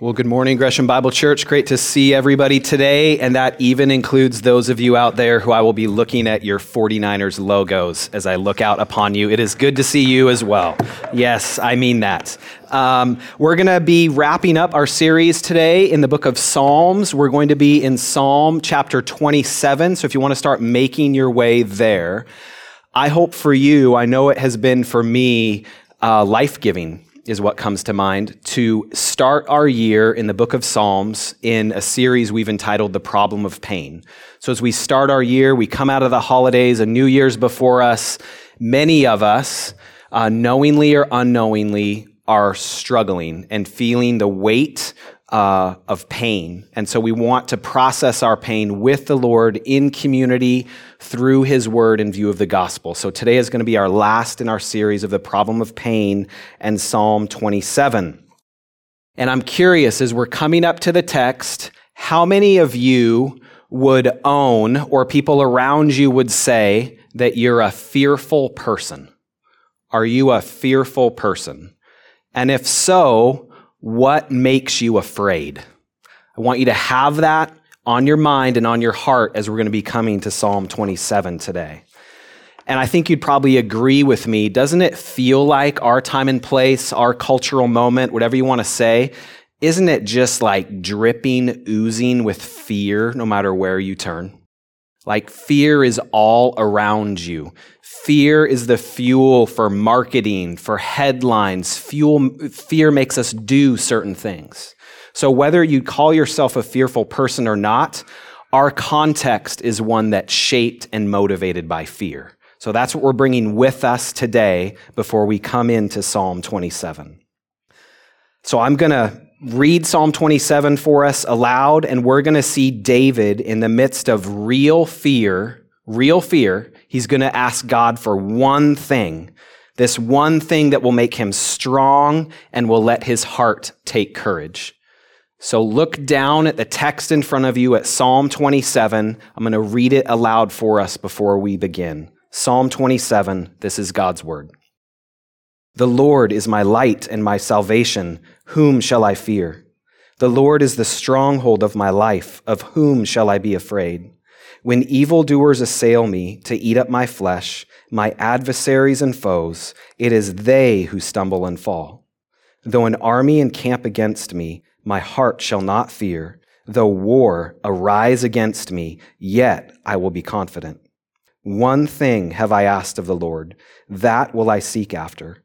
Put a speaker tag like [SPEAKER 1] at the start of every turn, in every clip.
[SPEAKER 1] Well, good morning, Gresham Bible Church. Great to see everybody today. And that even includes those of you out there who I will be looking at your 49ers logos as I look out upon you. It is good to see you as well. Yes, I mean that. Um, we're going to be wrapping up our series today in the book of Psalms. We're going to be in Psalm chapter 27. So if you want to start making your way there, I hope for you, I know it has been for me uh, life giving is what comes to mind to start our year in the book of Psalms in a series we've entitled The Problem of Pain. So, as we start our year, we come out of the holidays, a New Year's before us. Many of us, uh, knowingly or unknowingly, are struggling and feeling the weight uh, of pain. And so we want to process our pain with the Lord in community through His Word in view of the gospel. So today is going to be our last in our series of the problem of pain and Psalm 27. And I'm curious as we're coming up to the text, how many of you would own or people around you would say that you're a fearful person? Are you a fearful person? And if so, what makes you afraid? I want you to have that on your mind and on your heart as we're going to be coming to Psalm 27 today. And I think you'd probably agree with me. Doesn't it feel like our time and place, our cultural moment, whatever you want to say, isn't it just like dripping, oozing with fear no matter where you turn? Like fear is all around you. Fear is the fuel for marketing, for headlines. Fuel, fear makes us do certain things. So whether you call yourself a fearful person or not, our context is one that's shaped and motivated by fear. So that's what we're bringing with us today before we come into Psalm 27. So I'm going to read Psalm 27 for us aloud, and we're going to see David in the midst of real fear, real fear, he's going to ask God for one thing, this one thing that will make him strong and will let his heart take courage. So look down at the text in front of you at Psalm 27. I'm going to read it aloud for us before we begin. Psalm 27, this is God's word. The Lord is my light and my salvation. Whom shall I fear? The Lord is the stronghold of my life. Of whom shall I be afraid? When evildoers assail me to eat up my flesh, my adversaries and foes, it is they who stumble and fall. Though an army encamp against me, my heart shall not fear. Though war arise against me, yet I will be confident. One thing have I asked of the Lord, that will I seek after,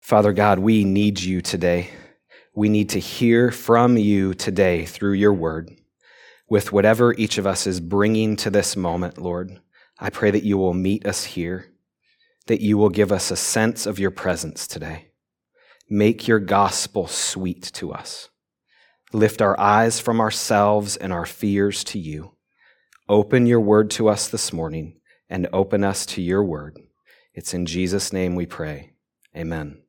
[SPEAKER 1] Father God, we need you today. We need to hear from you today through your word with whatever each of us is bringing to this moment, Lord. I pray that you will meet us here, that you will give us a sense of your presence today. Make your gospel sweet to us. Lift our eyes from ourselves and our fears to you. Open your word to us this morning and open us to your word. It's in Jesus' name we pray. Amen.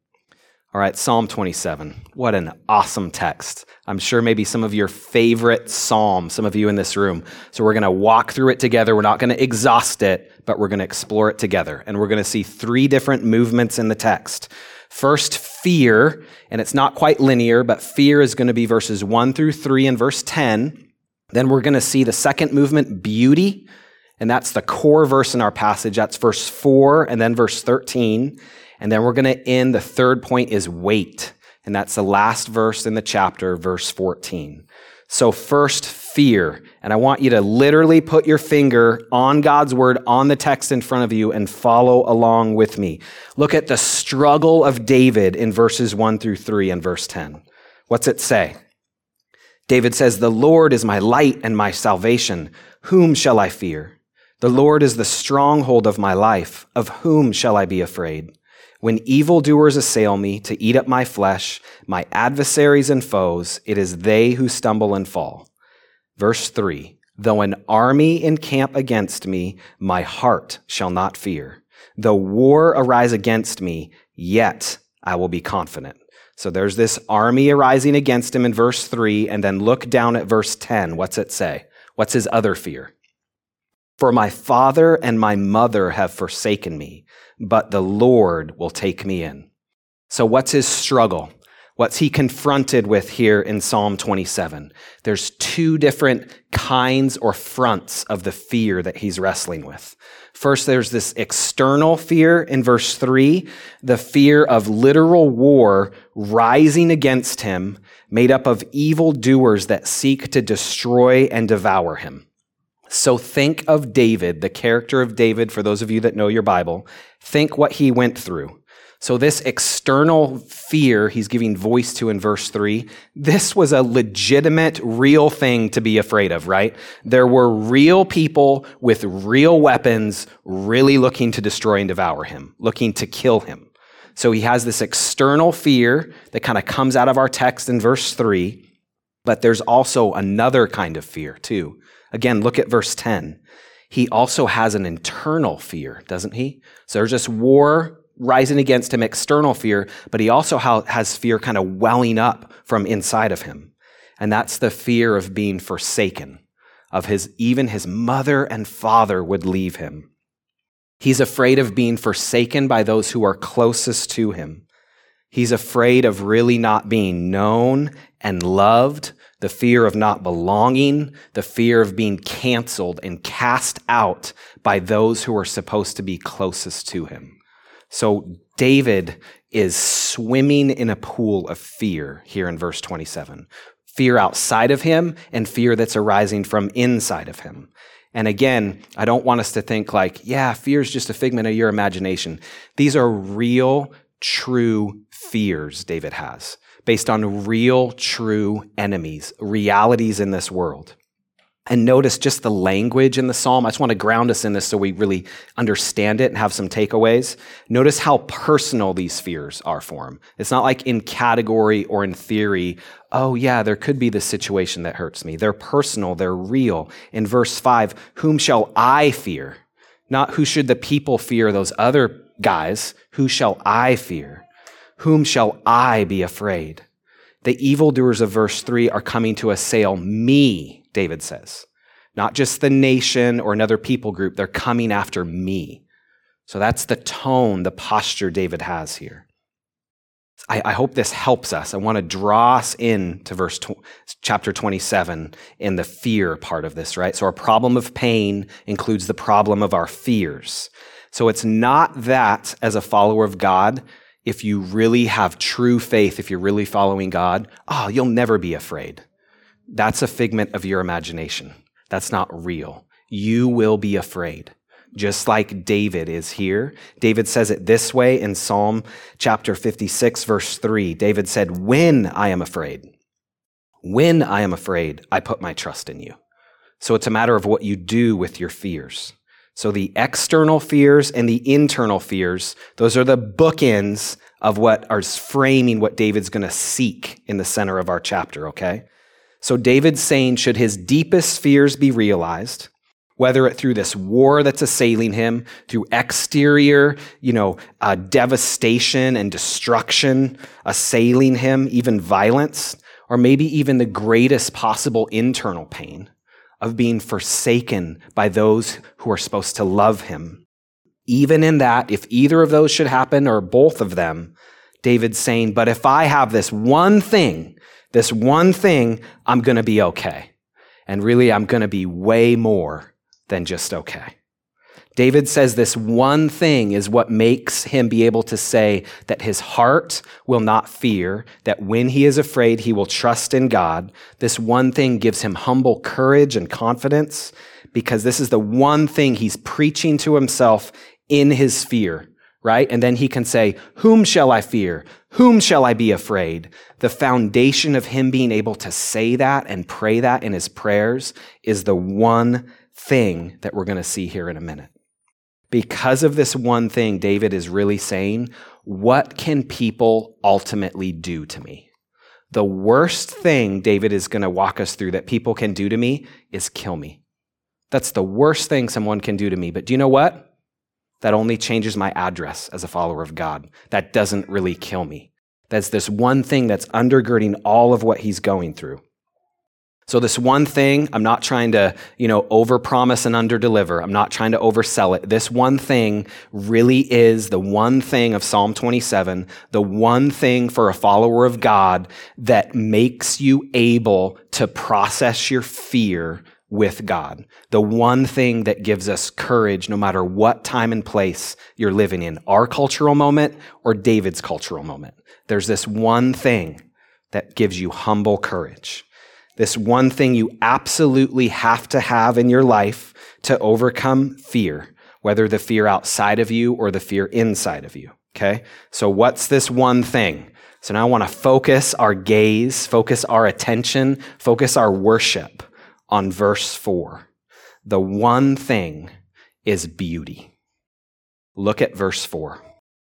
[SPEAKER 1] All right, Psalm 27. What an awesome text. I'm sure maybe some of your favorite psalms, some of you in this room. So we're going to walk through it together. We're not going to exhaust it, but we're going to explore it together. And we're going to see three different movements in the text. First, fear, and it's not quite linear, but fear is going to be verses 1 through 3 and verse 10. Then we're going to see the second movement, beauty, and that's the core verse in our passage. That's verse 4 and then verse 13. And then we're going to end, the third point is wait. And that's the last verse in the chapter, verse 14. So first, fear. And I want you to literally put your finger on God's word, on the text in front of you, and follow along with me. Look at the struggle of David in verses 1 through 3 and verse 10. What's it say? David says, The Lord is my light and my salvation. Whom shall I fear? The Lord is the stronghold of my life. Of whom shall I be afraid? When evildoers assail me to eat up my flesh, my adversaries and foes, it is they who stumble and fall. Verse 3 Though an army encamp against me, my heart shall not fear. Though war arise against me, yet I will be confident. So there's this army arising against him in verse 3, and then look down at verse 10. What's it say? What's his other fear? For my father and my mother have forsaken me, but the Lord will take me in. So, what's his struggle? What's he confronted with here in Psalm 27? There's two different kinds or fronts of the fear that he's wrestling with. First, there's this external fear in verse 3, the fear of literal war rising against him, made up of evil doers that seek to destroy and devour him. So think of David, the character of David, for those of you that know your Bible. Think what he went through. So, this external fear he's giving voice to in verse 3, this was a legitimate, real thing to be afraid of, right? There were real people with real weapons really looking to destroy and devour him, looking to kill him. So, he has this external fear that kind of comes out of our text in verse 3, but there's also another kind of fear, too. Again, look at verse 10. He also has an internal fear, doesn't he? So there's this war rising against him, external fear, but he also has fear kind of welling up from inside of him. And that's the fear of being forsaken, of his, even his mother and father would leave him. He's afraid of being forsaken by those who are closest to him. He's afraid of really not being known and loved the fear of not belonging, the fear of being canceled and cast out by those who are supposed to be closest to him. So David is swimming in a pool of fear here in verse 27. Fear outside of him and fear that's arising from inside of him. And again, I don't want us to think like, yeah, fear is just a figment of your imagination. These are real, true fears David has based on real, true enemies, realities in this world. And notice just the language in the psalm. I just want to ground us in this so we really understand it and have some takeaways. Notice how personal these fears are for him. It's not like in category or in theory, oh, yeah, there could be this situation that hurts me. They're personal, they're real. In verse 5, whom shall I fear? Not who should the people fear, those other guys. Who shall I fear? Whom shall I be afraid? The evildoers of verse 3 are coming to assail me, David says. Not just the nation or another people group, they're coming after me. So that's the tone, the posture David has here. I, I hope this helps us. I want to draw us in to verse tw- chapter 27 in the fear part of this, right? So our problem of pain includes the problem of our fears. So it's not that as a follower of God, if you really have true faith, if you're really following God, oh, you'll never be afraid. That's a figment of your imagination. That's not real. You will be afraid, just like David is here. David says it this way in Psalm chapter 56, verse 3. David said, When I am afraid, when I am afraid, I put my trust in you. So it's a matter of what you do with your fears. So the external fears and the internal fears, those are the bookends of what are framing what David's going to seek in the center of our chapter, okay? So David's saying, should his deepest fears be realized, whether it through this war that's assailing him, through exterior, you know, uh, devastation and destruction assailing him, even violence, or maybe even the greatest possible internal pain of being forsaken by those who are supposed to love him. Even in that, if either of those should happen or both of them, David's saying, but if I have this one thing, this one thing, I'm going to be okay. And really, I'm going to be way more than just okay. David says this one thing is what makes him be able to say that his heart will not fear, that when he is afraid, he will trust in God. This one thing gives him humble courage and confidence because this is the one thing he's preaching to himself in his fear, right? And then he can say, Whom shall I fear? Whom shall I be afraid? The foundation of him being able to say that and pray that in his prayers is the one thing that we're going to see here in a minute. Because of this one thing, David is really saying, What can people ultimately do to me? The worst thing David is going to walk us through that people can do to me is kill me. That's the worst thing someone can do to me. But do you know what? That only changes my address as a follower of God. That doesn't really kill me. That's this one thing that's undergirding all of what he's going through. So this one thing, I'm not trying to, you know, overpromise and underdeliver. I'm not trying to oversell it. This one thing really is the one thing of Psalm 27, the one thing for a follower of God that makes you able to process your fear with God. The one thing that gives us courage no matter what time and place you're living in, our cultural moment or David's cultural moment. There's this one thing that gives you humble courage this one thing you absolutely have to have in your life to overcome fear, whether the fear outside of you or the fear inside of you. Okay? So, what's this one thing? So, now I want to focus our gaze, focus our attention, focus our worship on verse 4. The one thing is beauty. Look at verse 4.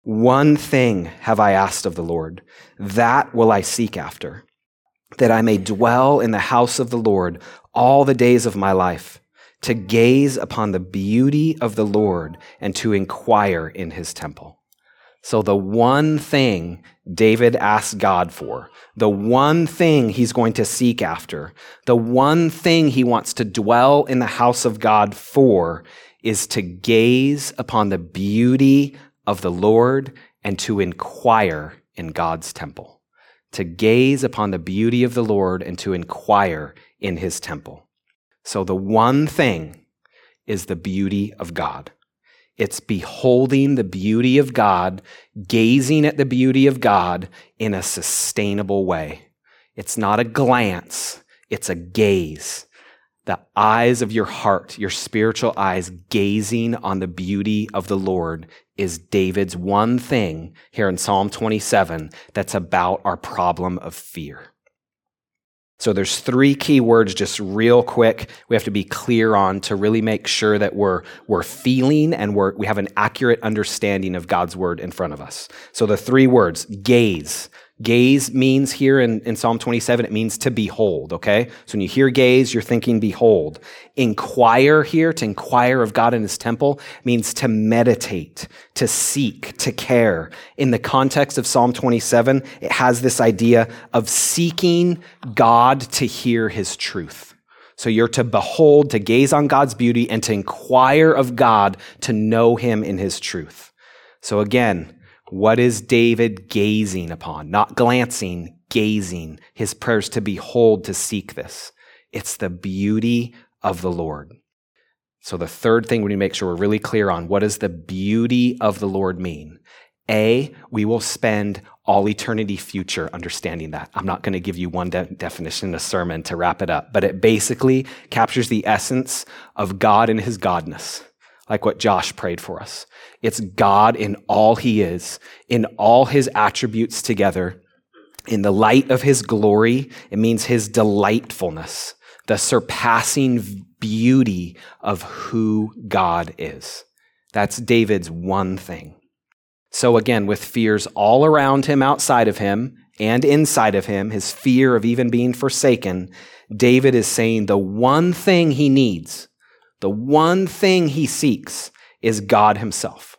[SPEAKER 1] One thing have I asked of the Lord, that will I seek after that I may dwell in the house of the Lord all the days of my life, to gaze upon the beauty of the Lord and to inquire in his temple. So, the one thing David asked God for, the one thing he's going to seek after, the one thing he wants to dwell in the house of God for is to gaze upon the beauty of the Lord and to inquire in God's temple to gaze upon the beauty of the Lord and to inquire in his temple. So the one thing is the beauty of God. It's beholding the beauty of God, gazing at the beauty of God in a sustainable way. It's not a glance, it's a gaze the eyes of your heart, your spiritual eyes, gazing on the beauty of the Lord is David's one thing here in Psalm 27 that's about our problem of fear. So there's three key words just real quick we have to be clear on to really make sure that we're, we're feeling and we're, we have an accurate understanding of God's word in front of us. So the three words, gaze, Gaze means here in, in Psalm 27, it means to behold, okay? So when you hear gaze, you're thinking behold. Inquire here, to inquire of God in his temple, means to meditate, to seek, to care. In the context of Psalm 27, it has this idea of seeking God to hear his truth. So you're to behold, to gaze on God's beauty, and to inquire of God to know him in his truth. So again, what is David gazing upon? Not glancing, gazing. His prayers to behold, to seek this. It's the beauty of the Lord. So the third thing we need to make sure we're really clear on what does the beauty of the Lord mean? A, we will spend all eternity future understanding that. I'm not going to give you one de- definition in a sermon to wrap it up, but it basically captures the essence of God and his godness like what Josh prayed for us. It's God in all he is, in all his attributes together. In the light of his glory, it means his delightfulness, the surpassing beauty of who God is. That's David's one thing. So again, with fears all around him, outside of him, and inside of him, his fear of even being forsaken, David is saying the one thing he needs The one thing he seeks is God himself.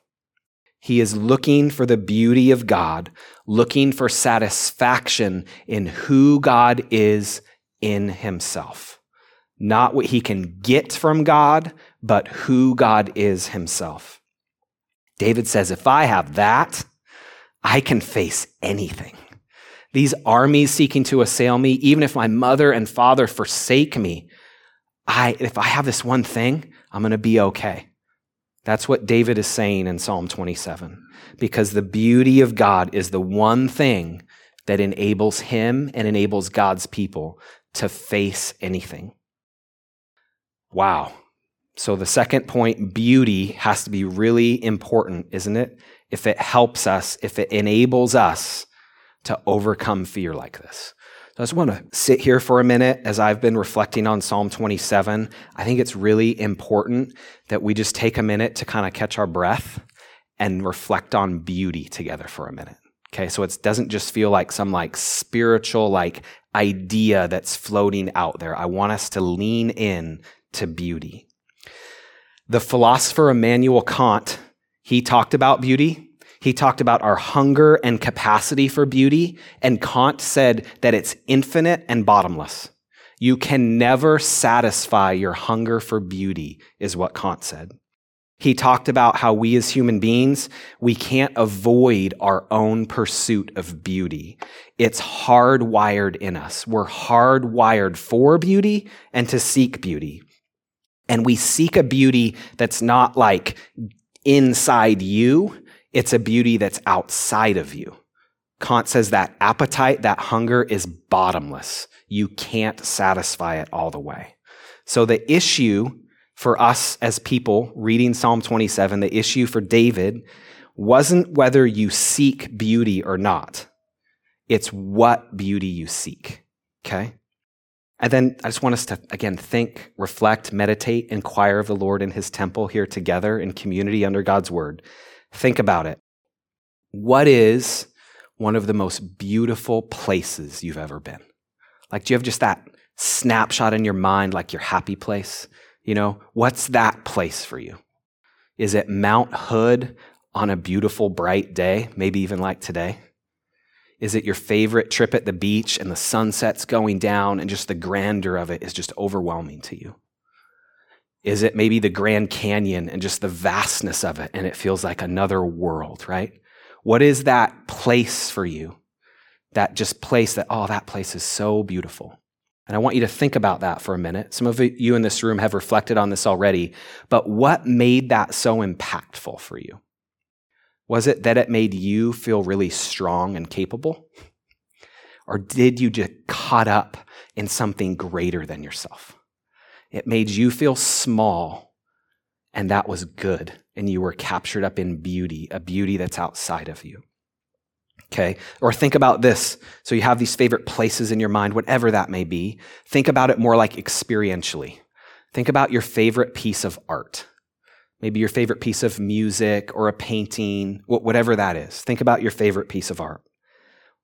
[SPEAKER 1] He is looking for the beauty of God, looking for satisfaction in who God is in himself. Not what he can get from God, but who God is himself. David says, if I have that, I can face anything. These armies seeking to assail me, even if my mother and father forsake me, I, if I have this one thing, I'm going to be okay. That's what David is saying in Psalm 27. Because the beauty of God is the one thing that enables him and enables God's people to face anything. Wow. So the second point, beauty, has to be really important, isn't it? If it helps us, if it enables us to overcome fear like this. I just want to sit here for a minute as I've been reflecting on Psalm 27. I think it's really important that we just take a minute to kind of catch our breath and reflect on beauty together for a minute. Okay, so it doesn't just feel like some like spiritual like idea that's floating out there. I want us to lean in to beauty. The philosopher Immanuel Kant, he talked about beauty he talked about our hunger and capacity for beauty, and Kant said that it's infinite and bottomless. You can never satisfy your hunger for beauty, is what Kant said. He talked about how we as human beings, we can't avoid our own pursuit of beauty. It's hardwired in us. We're hardwired for beauty and to seek beauty. And we seek a beauty that's not like inside you, it's a beauty that's outside of you. Kant says that appetite, that hunger is bottomless. You can't satisfy it all the way. So the issue for us as people reading Psalm 27, the issue for David wasn't whether you seek beauty or not. It's what beauty you seek. Okay? And then I just want us to, again, think, reflect, meditate, inquire of the Lord in his temple here together in community under God's word. Think about it. What is one of the most beautiful places you've ever been? Like, do you have just that snapshot in your mind, like your happy place? You know, what's that place for you? Is it Mount Hood on a beautiful, bright day, maybe even like today? Is it your favorite trip at the beach and the sunset's going down and just the grandeur of it is just overwhelming to you? Is it maybe the Grand Canyon and just the vastness of it and it feels like another world, right? What is that place for you? That just place that, oh, that place is so beautiful. And I want you to think about that for a minute. Some of you in this room have reflected on this already, but what made that so impactful for you? Was it that it made you feel really strong and capable? Or did you get caught up in something greater than yourself? It made you feel small, and that was good. And you were captured up in beauty, a beauty that's outside of you. Okay? Or think about this. So you have these favorite places in your mind, whatever that may be. Think about it more like experientially. Think about your favorite piece of art. Maybe your favorite piece of music or a painting, whatever that is. Think about your favorite piece of art.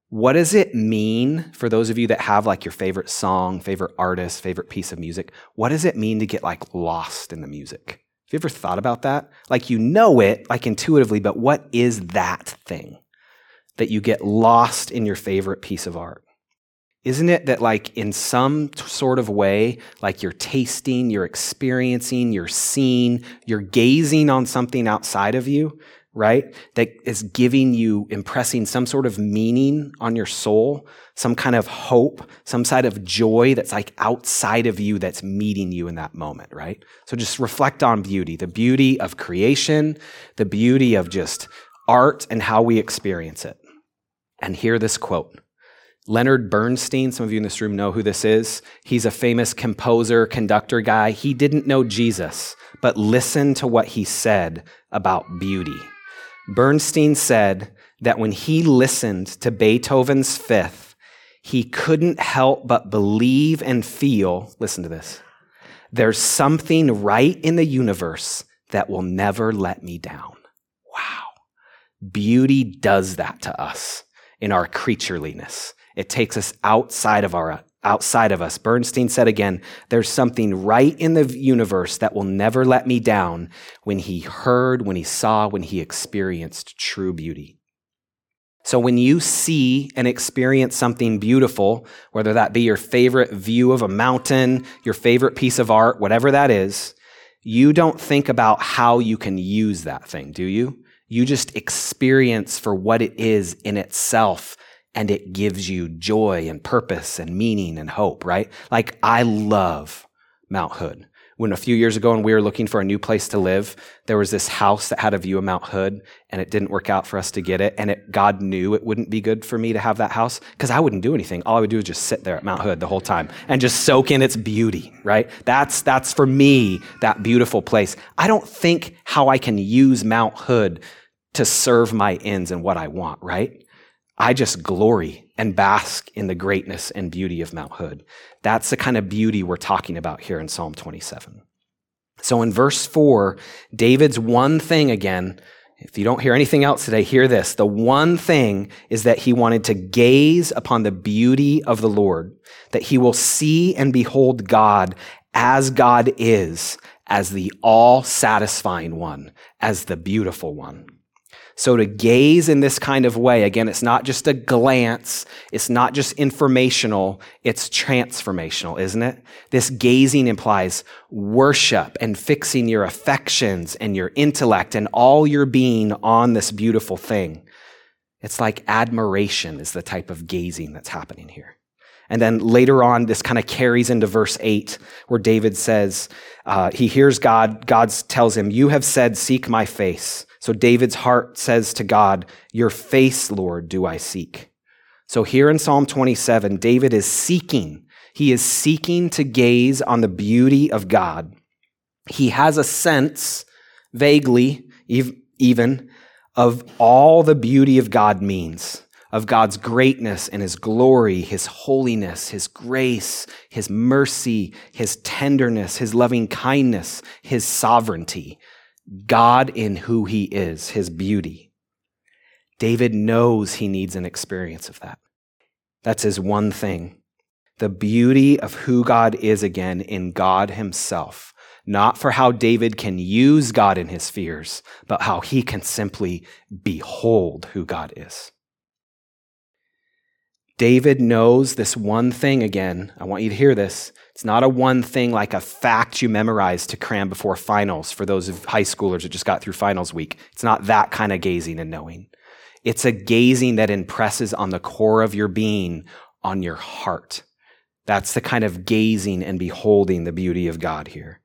[SPEAKER 1] What does it mean for those of you that have like your favorite song, favorite artist, favorite piece of music? What does it mean to get like lost in the music? Have you ever thought about that? Like you know it, like intuitively, but what is that thing that you get lost in your favorite piece of art? Isn't it that, like, in some sort of way, like you're tasting, you're experiencing, you're seeing, you're gazing on something outside of you, right? That is giving you, impressing some sort of meaning on your soul, some kind of hope, some side of joy that's like outside of you that's meeting you in that moment, right? So just reflect on beauty, the beauty of creation, the beauty of just art and how we experience it. And hear this quote. Leonard Bernstein, some of you in this room know who this is. He's a famous composer, conductor guy. He didn't know Jesus, but listen to what he said about beauty. Bernstein said that when he listened to Beethoven's Fifth, he couldn't help but believe and feel, listen to this, there's something right in the universe that will never let me down. Wow. Beauty does that to us in our creatureliness. It takes us outside of our outside of us. Bernstein said again, there's something right in the universe that will never let me down when he heard, when he saw, when he experienced true beauty. So when you see and experience something beautiful, whether that be your favorite view of a mountain, your favorite piece of art, whatever that is, you don't think about how you can use that thing, do you? You just experience for what it is in itself and it gives you joy and purpose and meaning and hope, right? Like I love Mount Hood when a few years ago when we were looking for a new place to live, there was this house that had a view of Mount Hood and it didn't work out for us to get it. And it, God knew it wouldn't be good for me to have that house because I wouldn't do anything. All I would do is just sit there at Mount Hood the whole time and just soak in its beauty, right? That's, that's for me, that beautiful place. I don't think how I can use Mount Hood to serve my ends and what I want, right? I just glory and bask in the greatness and beauty of Mount Hood. That's the kind of beauty we're talking about here in Psalm 27. So in verse 4, David's one thing again, if you don't hear anything else today, hear this. The one thing is that he wanted to gaze upon the beauty of the Lord, that he will see and behold God as God is, as the all satisfying one, as the beautiful one. So to gaze in this kind of way, again, it's not just a glance, it's not just informational, it's transformational, isn't it? This gazing implies worship and fixing your affections and your intellect and all your being on this beautiful thing. It's like admiration is the type of gazing that's happening here. And then later on, this kind of carries into verse 8, where David says, uh, he hears God, God tells him, You have said, Seek my face. So David's heart says to God, Your face, Lord, do I seek. So here in Psalm 27, David is seeking. He is seeking to gaze on the beauty of God. He has a sense, vaguely even, of all the beauty of God means, of God's greatness and his glory, his holiness, his grace, his mercy, his tenderness, his loving kindness, his sovereignty. God in who he is, his beauty. David knows he needs an experience of that. That's his one thing. The beauty of who God is again in God himself. Not for how David can use God in his fears, but how he can simply behold who God is. David knows this one thing again. I want you to hear this. It's not a one thing like a fact you memorize to cram before finals for those high schoolers that just got through finals week. It's not that kind of gazing and knowing. It's a gazing that impresses on the core of your being, on your heart. That's the kind of gazing and beholding the beauty of God here.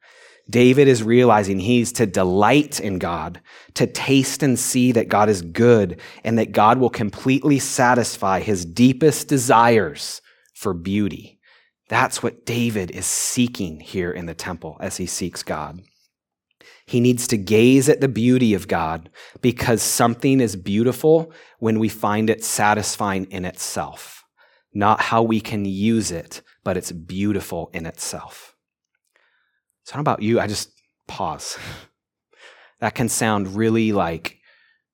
[SPEAKER 1] David is realizing he's to delight in God, to taste and see that God is good, and that God will completely satisfy his deepest desires for beauty. That's what David is seeking here in the temple as he seeks God. He needs to gaze at the beauty of God because something is beautiful when we find it satisfying in itself, not how we can use it, but it's beautiful in itself. So, how about you? I just pause. That can sound really like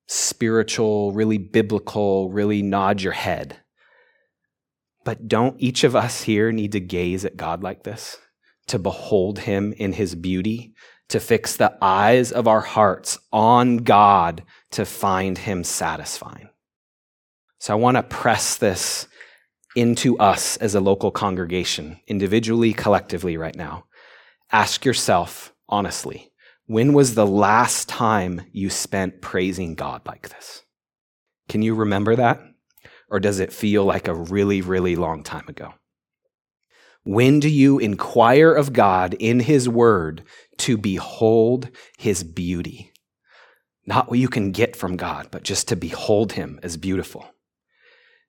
[SPEAKER 1] spiritual, really biblical, really nod your head. But don't each of us here need to gaze at God like this, to behold him in his beauty, to fix the eyes of our hearts on God to find him satisfying? So I want to press this into us as a local congregation, individually, collectively, right now. Ask yourself honestly when was the last time you spent praising God like this? Can you remember that? Or does it feel like a really, really long time ago? When do you inquire of God in His Word to behold His beauty? Not what you can get from God, but just to behold Him as beautiful.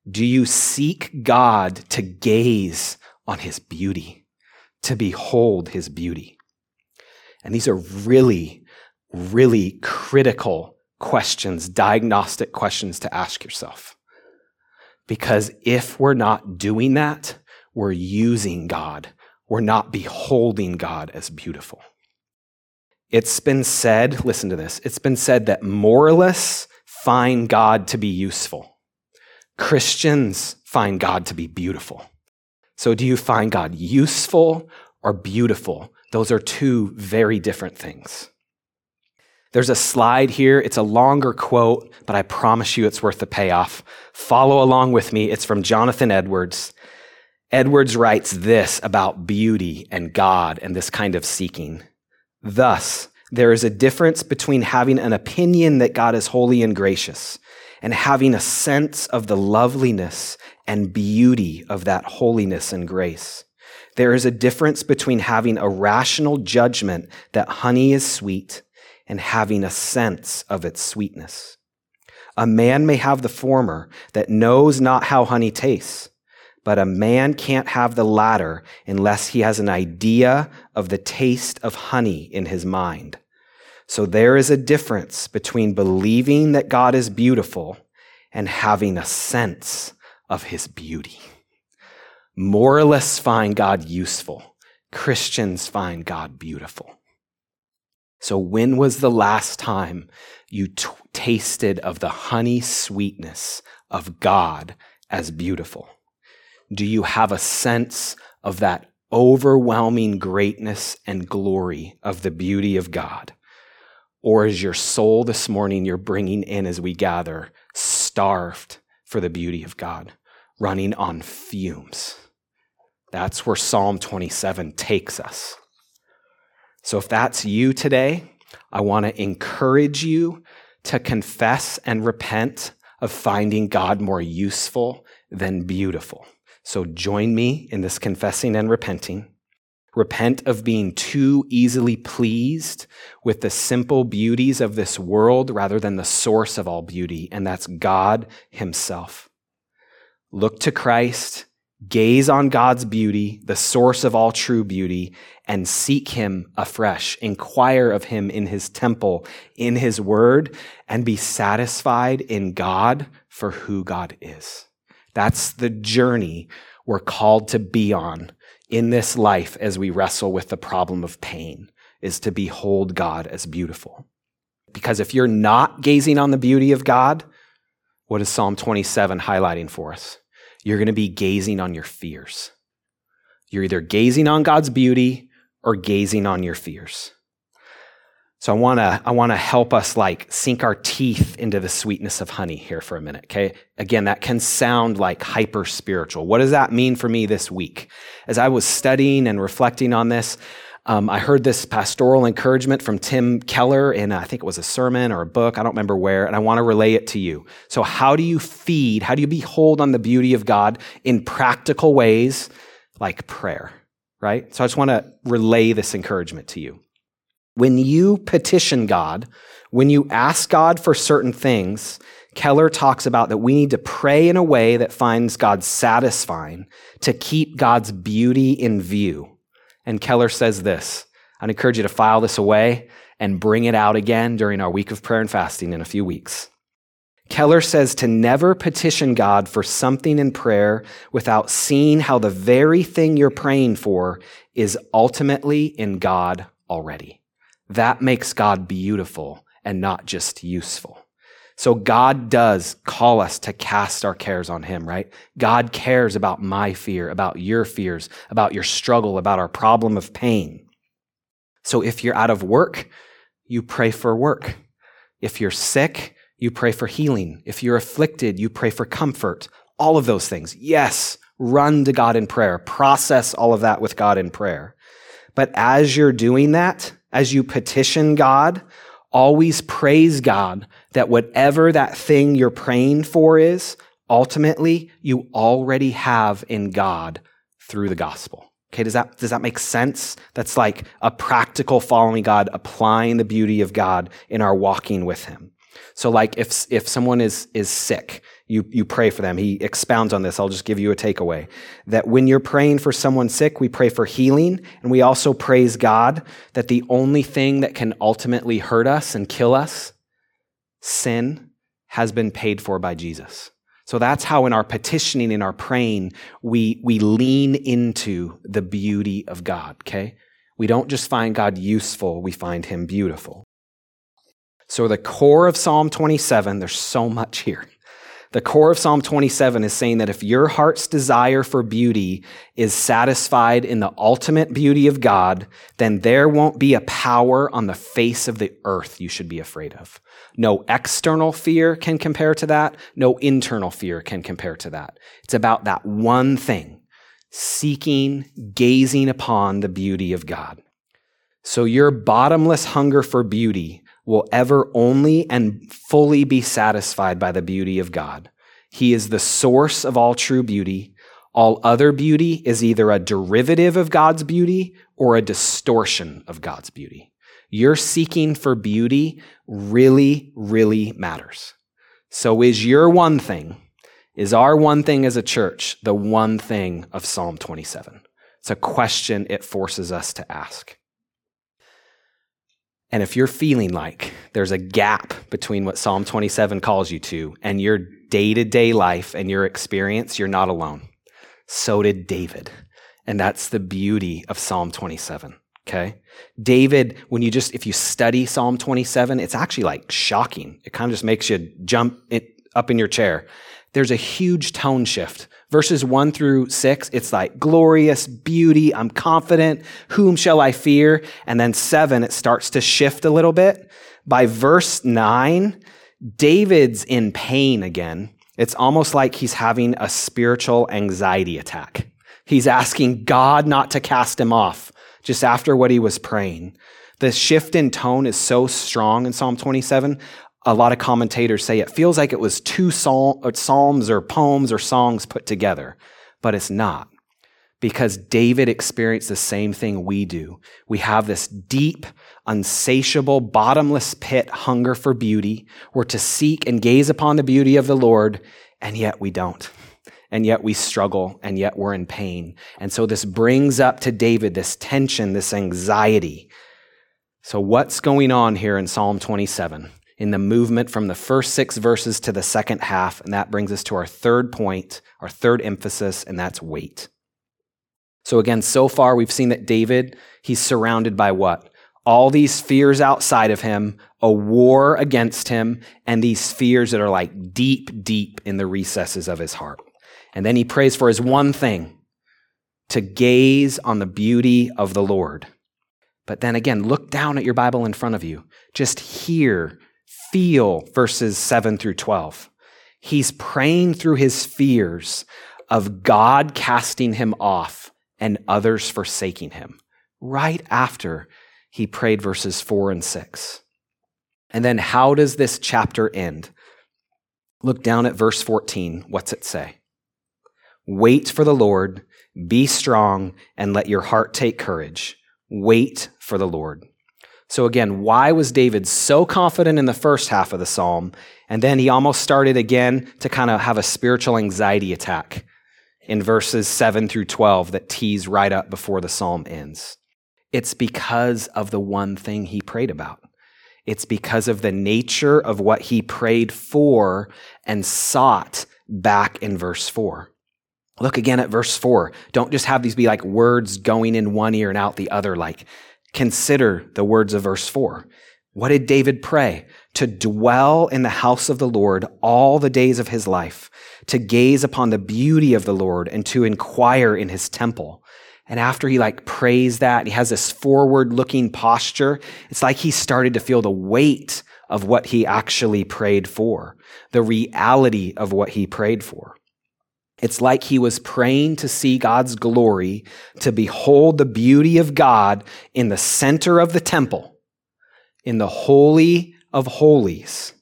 [SPEAKER 1] Do you seek God to gaze on His beauty? to behold his beauty. And these are really, really critical questions, diagnostic questions to ask yourself. Because if we're not doing that, we're using God. We're not beholding God as beautiful. It's been said, listen to this, it's been said that moralists find God to be useful. Christians find God to be beautiful. So, do you find God useful or beautiful? Those are two very different things. There's a slide here. It's a longer quote, but I promise you it's worth the payoff. Follow along with me. It's from Jonathan Edwards. Edwards writes this about beauty and God and this kind of seeking. Thus, there is a difference between having an opinion that God is holy and gracious and having a sense of the loveliness and beauty of that holiness and grace. There is a difference between having a rational judgment that honey is sweet and having a sense of its sweetness. A man may have the former that knows not how honey tastes, but a man can't have the latter unless he has an idea of the taste of honey in his mind. So there is a difference between believing that God is beautiful and having a sense of his beauty. Moralists find God useful. Christians find God beautiful. So, when was the last time you t- tasted of the honey sweetness of God as beautiful? Do you have a sense of that overwhelming greatness and glory of the beauty of God? Or is your soul this morning you're bringing in as we gather starved for the beauty of God, running on fumes? That's where Psalm 27 takes us. So if that's you today, I want to encourage you to confess and repent of finding God more useful than beautiful. So join me in this confessing and repenting. Repent of being too easily pleased with the simple beauties of this world rather than the source of all beauty, and that's God Himself. Look to Christ Gaze on God's beauty, the source of all true beauty, and seek Him afresh. Inquire of Him in His temple, in His word, and be satisfied in God for who God is. That's the journey we're called to be on in this life as we wrestle with the problem of pain, is to behold God as beautiful. Because if you're not gazing on the beauty of God, what is Psalm 27 highlighting for us? You're going to be gazing on your fears. You're either gazing on God's beauty or gazing on your fears. So I want to I want to help us like sink our teeth into the sweetness of honey here for a minute, okay? Again, that can sound like hyper spiritual. What does that mean for me this week? As I was studying and reflecting on this, um, I heard this pastoral encouragement from Tim Keller in, I think it was a sermon or a book, I don't remember where, and I want to relay it to you. So, how do you feed, how do you behold on the beauty of God in practical ways like prayer, right? So, I just want to relay this encouragement to you. When you petition God, when you ask God for certain things, Keller talks about that we need to pray in a way that finds God satisfying to keep God's beauty in view. And Keller says this I'd encourage you to file this away and bring it out again during our week of prayer and fasting in a few weeks. Keller says to never petition God for something in prayer without seeing how the very thing you're praying for is ultimately in God already. That makes God beautiful and not just useful. So God does call us to cast our cares on Him, right? God cares about my fear, about your fears, about your struggle, about our problem of pain. So if you're out of work, you pray for work. If you're sick, you pray for healing. If you're afflicted, you pray for comfort. All of those things. Yes, run to God in prayer. Process all of that with God in prayer. But as you're doing that, as you petition God, always praise God that whatever that thing you're praying for is, ultimately you already have in God through the gospel. Okay, does that, does that make sense? That's like a practical following God, applying the beauty of God in our walking with Him. So like if, if someone is, is sick, you, you pray for them. He expounds on this. I'll just give you a takeaway that when you're praying for someone sick, we pray for healing and we also praise God that the only thing that can ultimately hurt us and kill us, sin, has been paid for by Jesus. So that's how in our petitioning, in our praying, we, we lean into the beauty of God, okay? We don't just find God useful, we find him beautiful. So the core of Psalm 27, there's so much here. The core of Psalm 27 is saying that if your heart's desire for beauty is satisfied in the ultimate beauty of God, then there won't be a power on the face of the earth you should be afraid of. No external fear can compare to that. No internal fear can compare to that. It's about that one thing, seeking, gazing upon the beauty of God. So your bottomless hunger for beauty will ever only and fully be satisfied by the beauty of God. He is the source of all true beauty. All other beauty is either a derivative of God's beauty or a distortion of God's beauty. Your seeking for beauty really, really matters. So is your one thing, is our one thing as a church the one thing of Psalm 27? It's a question it forces us to ask. And if you're feeling like there's a gap between what Psalm 27 calls you to and your day to day life and your experience, you're not alone. So did David. And that's the beauty of Psalm 27. Okay. David, when you just, if you study Psalm 27, it's actually like shocking. It kind of just makes you jump it, up in your chair. There's a huge tone shift Verses one through six, it's like glorious beauty. I'm confident. Whom shall I fear? And then seven, it starts to shift a little bit. By verse nine, David's in pain again. It's almost like he's having a spiritual anxiety attack. He's asking God not to cast him off just after what he was praying. The shift in tone is so strong in Psalm 27 a lot of commentators say it feels like it was two psalms or poems or songs put together, but it's not. Because David experienced the same thing we do. We have this deep, unsatiable, bottomless pit hunger for beauty. We're to seek and gaze upon the beauty of the Lord, and yet we don't. And yet we struggle, and yet we're in pain. And so this brings up to David this tension, this anxiety. So, what's going on here in Psalm 27? In the movement from the first six verses to the second half. And that brings us to our third point, our third emphasis, and that's wait. So, again, so far we've seen that David, he's surrounded by what? All these fears outside of him, a war against him, and these fears that are like deep, deep in the recesses of his heart. And then he prays for his one thing to gaze on the beauty of the Lord. But then again, look down at your Bible in front of you. Just hear feel verses 7 through 12. He's praying through his fears of God casting him off and others forsaking him right after he prayed verses 4 and 6. And then how does this chapter end? Look down at verse 14. What's it say? Wait for the Lord, be strong, and let your heart take courage. Wait for the Lord. So, again, why was David so confident in the first half of the psalm? And then he almost started again to kind of have a spiritual anxiety attack in verses 7 through 12 that tease right up before the psalm ends. It's because of the one thing he prayed about. It's because of the nature of what he prayed for and sought back in verse 4. Look again at verse 4. Don't just have these be like words going in one ear and out the other, like Consider the words of verse 4. What did David pray? To dwell in the house of the Lord all the days of his life, to gaze upon the beauty of the Lord and to inquire in his temple. And after he like prays that, he has this forward looking posture. It's like he started to feel the weight of what he actually prayed for, the reality of what he prayed for. It's like he was praying to see God's glory, to behold the beauty of God in the center of the temple, in the Holy of Holies,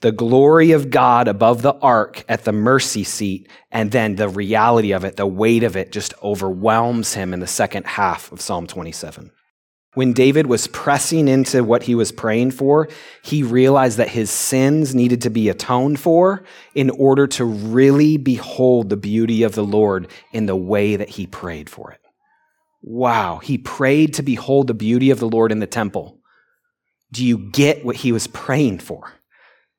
[SPEAKER 1] the glory of God above the ark at the mercy seat, and then the reality of it, the weight of it just overwhelms him in the second half of Psalm 27. When David was pressing into what he was praying for, he realized that his sins needed to be atoned for in order to really behold the beauty of the Lord in the way that he prayed for it. Wow, he prayed to behold the beauty of the Lord in the temple. Do you get what he was praying for?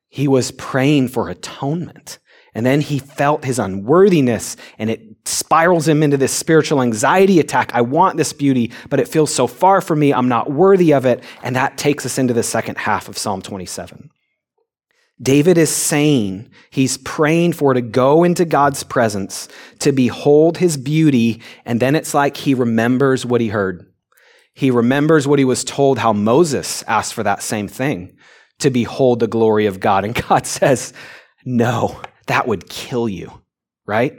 [SPEAKER 1] He was praying for atonement. And then he felt his unworthiness and it spirals him into this spiritual anxiety attack. I want this beauty, but it feels so far from me. I'm not worthy of it. And that takes us into the second half of Psalm 27. David is saying he's praying for to go into God's presence, to behold his beauty, and then it's like he remembers what he heard. He remembers what he was told, how Moses asked for that same thing, to behold the glory of God. And God says, no, that would kill you, right?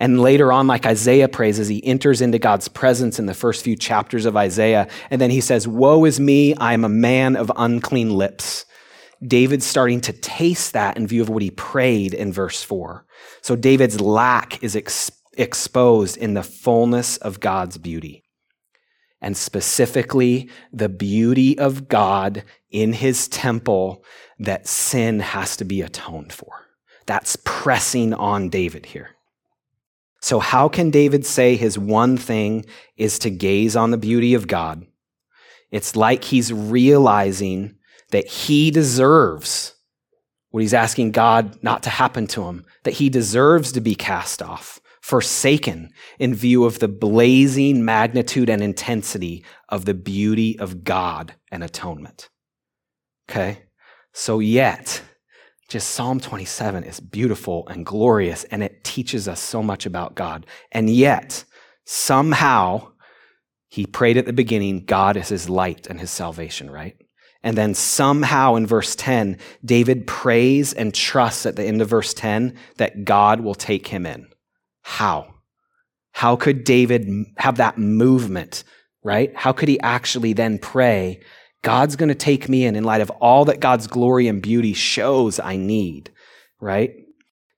[SPEAKER 1] And later on, like Isaiah prays as he enters into God's presence in the first few chapters of Isaiah, and then he says, Woe is me, I am a man of unclean lips. David's starting to taste that in view of what he prayed in verse 4. So David's lack is ex- exposed in the fullness of God's beauty. And specifically, the beauty of God in his temple that sin has to be atoned for. That's pressing on David here. So, how can David say his one thing is to gaze on the beauty of God? It's like he's realizing that he deserves what he's asking God not to happen to him, that he deserves to be cast off, forsaken in view of the blazing magnitude and intensity of the beauty of God and atonement. Okay? So, yet, just Psalm 27 is beautiful and glorious, and it teaches us so much about God. And yet, somehow, he prayed at the beginning, God is his light and his salvation, right? And then somehow in verse 10, David prays and trusts at the end of verse 10 that God will take him in. How? How could David have that movement, right? How could he actually then pray, God's going to take me in in light of all that God's glory and beauty shows I need, right?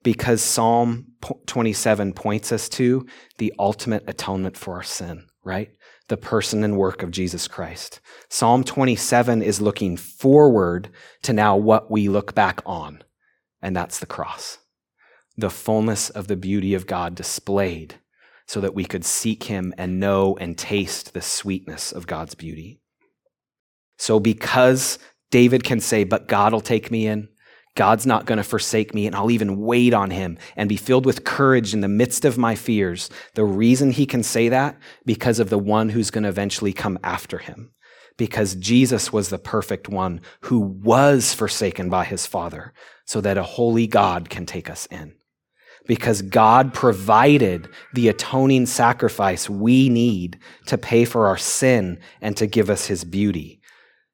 [SPEAKER 1] Because Psalm 27 points us to the ultimate atonement for our sin, right? the person and work of Jesus Christ. Psalm 27 is looking forward to now what we look back on, and that's the cross. The fullness of the beauty of God displayed so that we could seek him and know and taste the sweetness of God's beauty. So, because David can say, But God will take me in, God's not going to forsake me, and I'll even wait on him and be filled with courage in the midst of my fears. The reason he can say that, because of the one who's going to eventually come after him. Because Jesus was the perfect one who was forsaken by his Father, so that a holy God can take us in. Because God provided the atoning sacrifice we need to pay for our sin and to give us his beauty.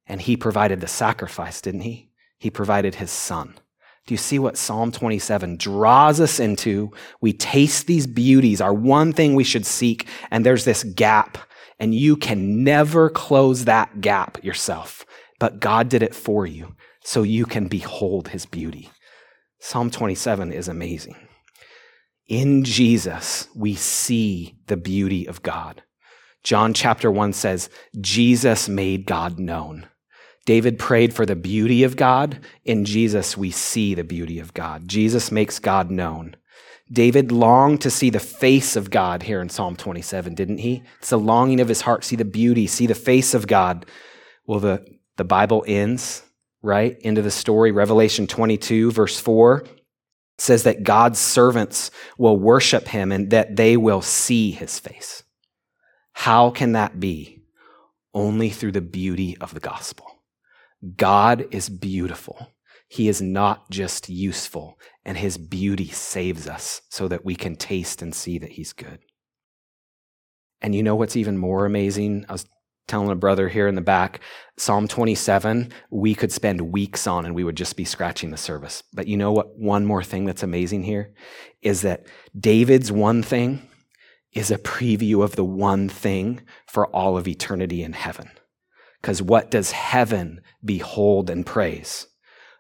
[SPEAKER 1] And he provided the sacrifice, didn't he? He provided his son. Do you see what Psalm 27 draws us into? We taste these beauties, our one thing we should seek, and there's this gap, and you can never close that gap yourself. But God did it for you, so you can behold his beauty. Psalm 27 is amazing. In Jesus, we see the beauty of God. John chapter 1 says, Jesus made God known. David prayed for the beauty of God. In Jesus, we see the beauty of God. Jesus makes God known. David longed to see the face of God here in Psalm 27, didn't he? It's the longing of his heart, see the beauty, see the face of God. Well, the, the Bible ends, right, into the story. Revelation 22, verse 4 says that God's servants will worship him and that they will see his face. How can that be? Only through the beauty of the gospel. God is beautiful. He is not just useful, and his beauty saves us so that we can taste and see that he's good. And you know what's even more amazing? I was telling a brother here in the back, Psalm 27, we could spend weeks on and we would just be scratching the service. But you know what? One more thing that's amazing here is that David's one thing is a preview of the one thing for all of eternity in heaven. Because what does heaven behold and praise?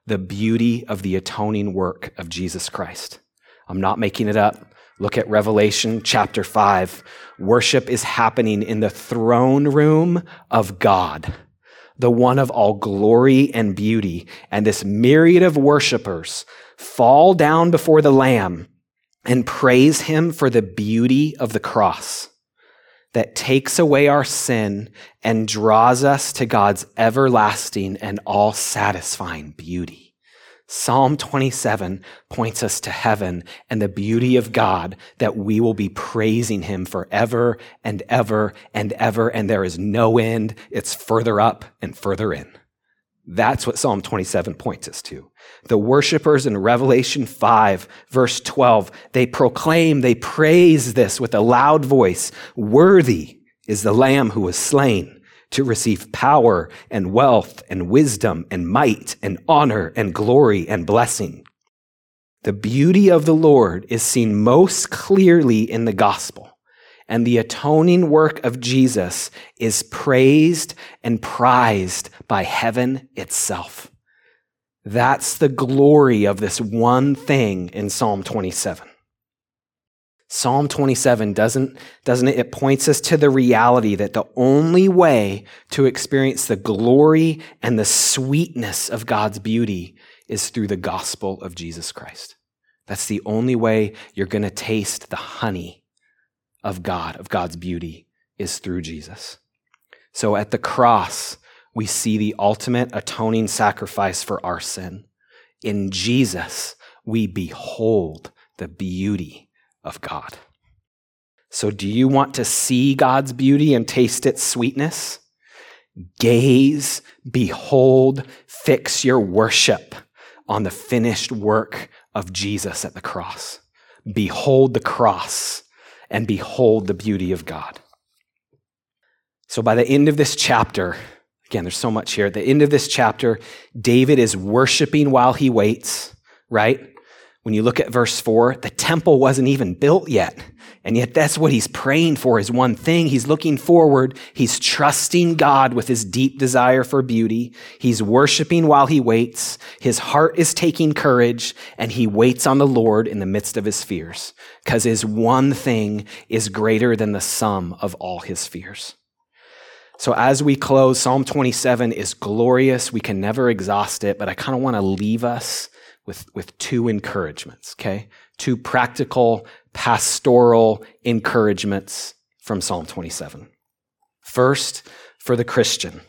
[SPEAKER 1] The beauty of the atoning work of Jesus Christ. I'm not making it up. Look at Revelation chapter 5. Worship is happening in the throne room of God, the one of all glory and beauty. And this myriad of worshipers fall down before the Lamb and praise him for the beauty of the cross that takes away our sin and draws us to God's everlasting and all satisfying beauty. Psalm 27 points us to heaven and the beauty of God that we will be praising him forever and ever and ever. And there is no end. It's further up and further in. That's what Psalm 27 points us to. The worshipers in Revelation 5, verse 12, they proclaim, they praise this with a loud voice. Worthy is the Lamb who was slain to receive power and wealth and wisdom and might and honor and glory and blessing. The beauty of the Lord is seen most clearly in the gospel and the atoning work of Jesus is praised and prized by heaven itself. That's the glory of this one thing in Psalm 27. Psalm 27 doesn't, doesn't it? It points us to the reality that the only way to experience the glory and the sweetness of God's beauty is through the gospel of Jesus Christ. That's the only way you're going to taste the honey of God, of God's beauty, is through Jesus. So at the cross, we see the ultimate atoning sacrifice for our sin. In Jesus, we behold the beauty of God. So, do you want to see God's beauty and taste its sweetness? Gaze, behold, fix your worship on the finished work of Jesus at the cross. Behold the cross and behold the beauty of God. So by the end of this chapter, again, there's so much here. At the end of this chapter, David is worshiping while he waits, right? When you look at verse 4, the temple wasn't even built yet. And yet that's what he's praying for is one thing. He's looking forward. He's trusting God with his deep desire for beauty. He's worshiping while he waits. His heart is taking courage and he waits on the Lord in the midst of his fears because his one thing is greater than the sum of all his fears. So as we close, Psalm 27 is glorious. We can never exhaust it, but I kind of want to leave us with, with two encouragements, okay? Two practical pastoral encouragements from Psalm 27. First, for the Christian,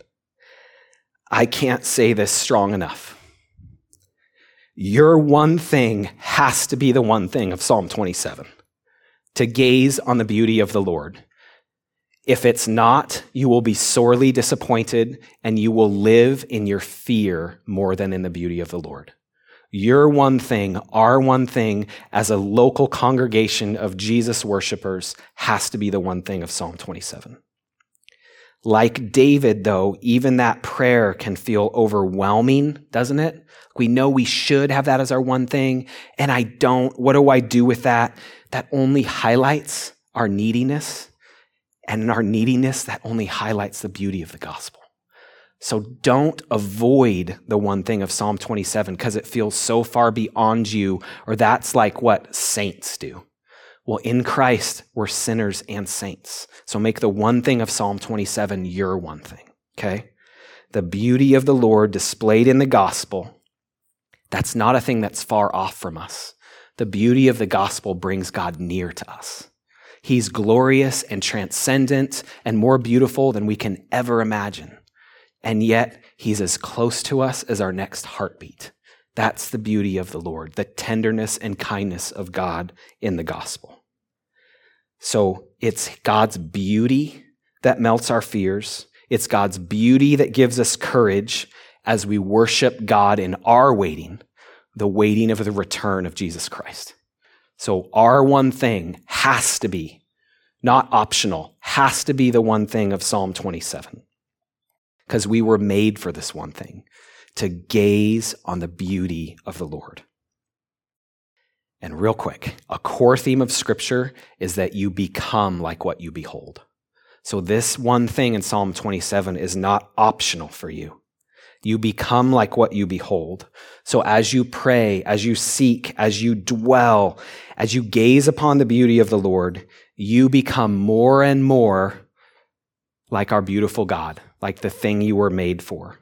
[SPEAKER 1] I can't say this strong enough. Your one thing has to be the one thing of Psalm 27 to gaze on the beauty of the Lord. If it's not, you will be sorely disappointed and you will live in your fear more than in the beauty of the Lord. Your one thing, our one thing as a local congregation of Jesus worshipers has to be the one thing of Psalm 27. Like David, though, even that prayer can feel overwhelming, doesn't it? We know we should have that as our one thing, and I don't. What do I do with that? That only highlights our neediness. And in our neediness, that only highlights the beauty of the gospel. So don't avoid the one thing of Psalm 27 because it feels so far beyond you, or that's like what saints do. Well, in Christ, we're sinners and saints. So make the one thing of Psalm 27 your one thing, okay? The beauty of the Lord displayed in the gospel, that's not a thing that's far off from us. The beauty of the gospel brings God near to us. He's glorious and transcendent and more beautiful than we can ever imagine and yet he's as close to us as our next heartbeat. That's the beauty of the Lord, the tenderness and kindness of God in the gospel. So it's God's beauty that melts our fears. It's God's beauty that gives us courage as we worship God in our waiting, the waiting of the return of Jesus Christ. So our one thing has to be, not optional, has to be the one thing of Psalm 27 because we were made for this one thing to gaze on the beauty of the Lord. And real quick, a core theme of Scripture is that you become like what you behold. So, this one thing in Psalm 27 is not optional for you. You become like what you behold. So, as you pray, as you seek, as you dwell, as you gaze upon the beauty of the Lord, you become more and more like our beautiful God like the thing you were made for.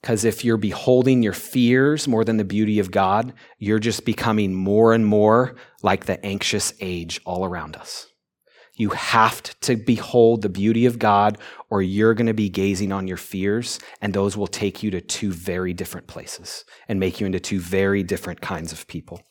[SPEAKER 1] Because if you're beholding your fears more than the beauty of God, you're just becoming more and more like the anxious age all around us. You have to behold the beauty of God, or you're going to be gazing on your fears, and those will take you to two very different places and make you into two very different kinds of people.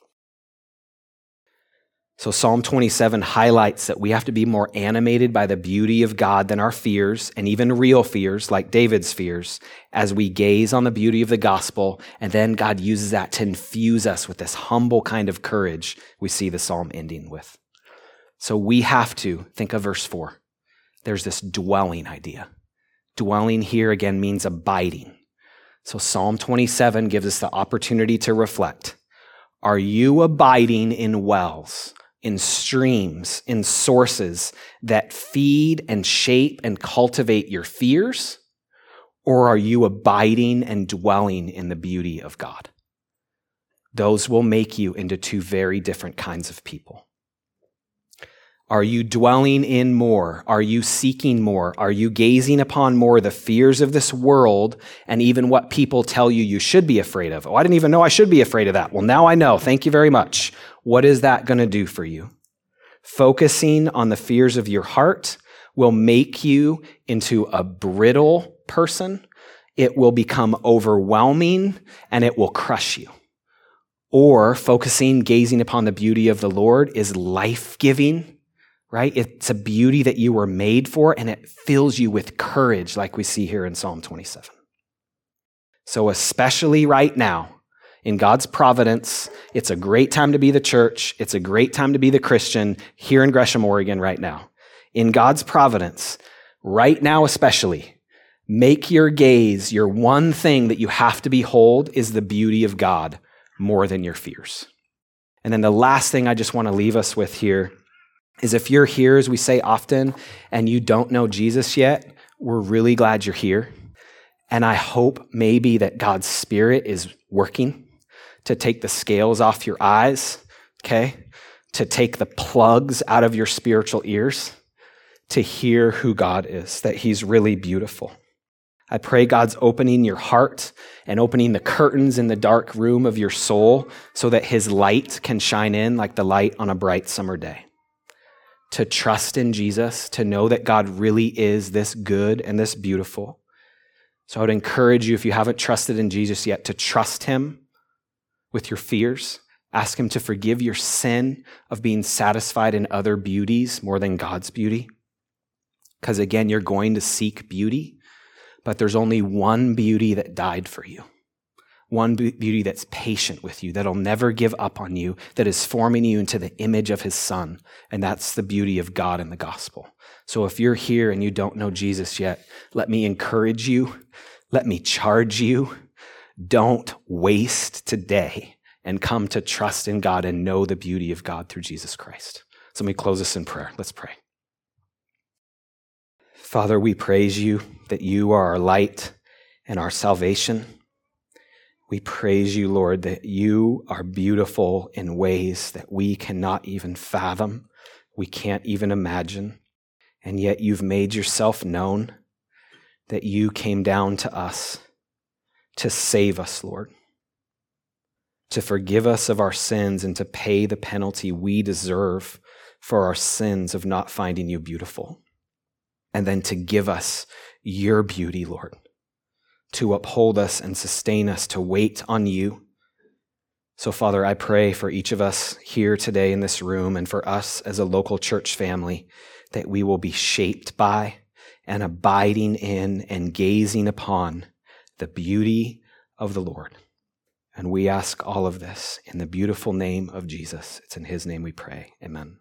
[SPEAKER 1] So, Psalm 27 highlights that we have to be more animated by the beauty of God than our fears, and even real fears, like David's fears, as we gaze on the beauty of the gospel. And then God uses that to infuse us with this humble kind of courage we see the psalm ending with. So, we have to think of verse 4. There's this dwelling idea. Dwelling here again means abiding. So, Psalm 27 gives us the opportunity to reflect. Are you abiding in wells? In streams, in sources that feed and shape and cultivate your fears? Or are you abiding and dwelling in the beauty of God? Those will make you into two very different kinds of people. Are you dwelling in more? Are you seeking more? Are you gazing upon more the fears of this world and even what people tell you you should be afraid of? Oh, I didn't even know I should be afraid of that. Well, now I know. Thank you very much. What is that going to do for you? Focusing on the fears of your heart will make you into a brittle person. It will become overwhelming and it will crush you. Or focusing, gazing upon the beauty of the Lord is life giving right? It's a beauty that you were made for, and it fills you with courage, like we see here in Psalm 27. So, especially right now, in God's providence, it's a great time to be the church. It's a great time to be the Christian here in Gresham, Oregon, right now. In God's providence, right now especially, make your gaze your one thing that you have to behold is the beauty of God more than your fears. And then the last thing I just want to leave us with here is if you're here, as we say often, and you don't know Jesus yet, we're really glad you're here. And I hope maybe that God's Spirit is working to take the scales off your eyes, okay? To take the plugs out of your spiritual ears, to hear who God is, that He's really beautiful. I pray God's opening your heart and opening the curtains in the dark room of your soul so that His light can shine in like the light on a bright summer day to trust in Jesus, to know that God really is this good and this beautiful. So I would encourage you, if you haven't trusted in Jesus yet, to trust Him with your fears. Ask Him to forgive your sin of being satisfied in other beauties more than God's beauty. Because again, you're going to seek beauty, but there's only one beauty that died for you one beauty that's patient with you, that'll never give up on you, that is forming you into the image of his son. And that's the beauty of God in the gospel. So if you're here and you don't know Jesus yet, let me encourage you. Let me charge you. Don't waste today and come to trust in God and know the beauty of God through Jesus Christ. So let me close this in prayer. Let's pray. Father, we praise you that you are our light and our salvation. We praise you, Lord, that you are beautiful in ways that we cannot even fathom, we can't even imagine. And yet you've made yourself known that you came down to us to save us, Lord, to forgive us of our sins and to pay the penalty we deserve for our sins of not finding you beautiful. And then to give us your beauty, Lord to uphold us and sustain us, to wait on you. So, Father, I pray for each of us here today in this room and for us as a local church family that we will be shaped by and abiding in and gazing upon the beauty of the Lord. And we ask all of this in the beautiful name of Jesus. It's in his name we pray. Amen.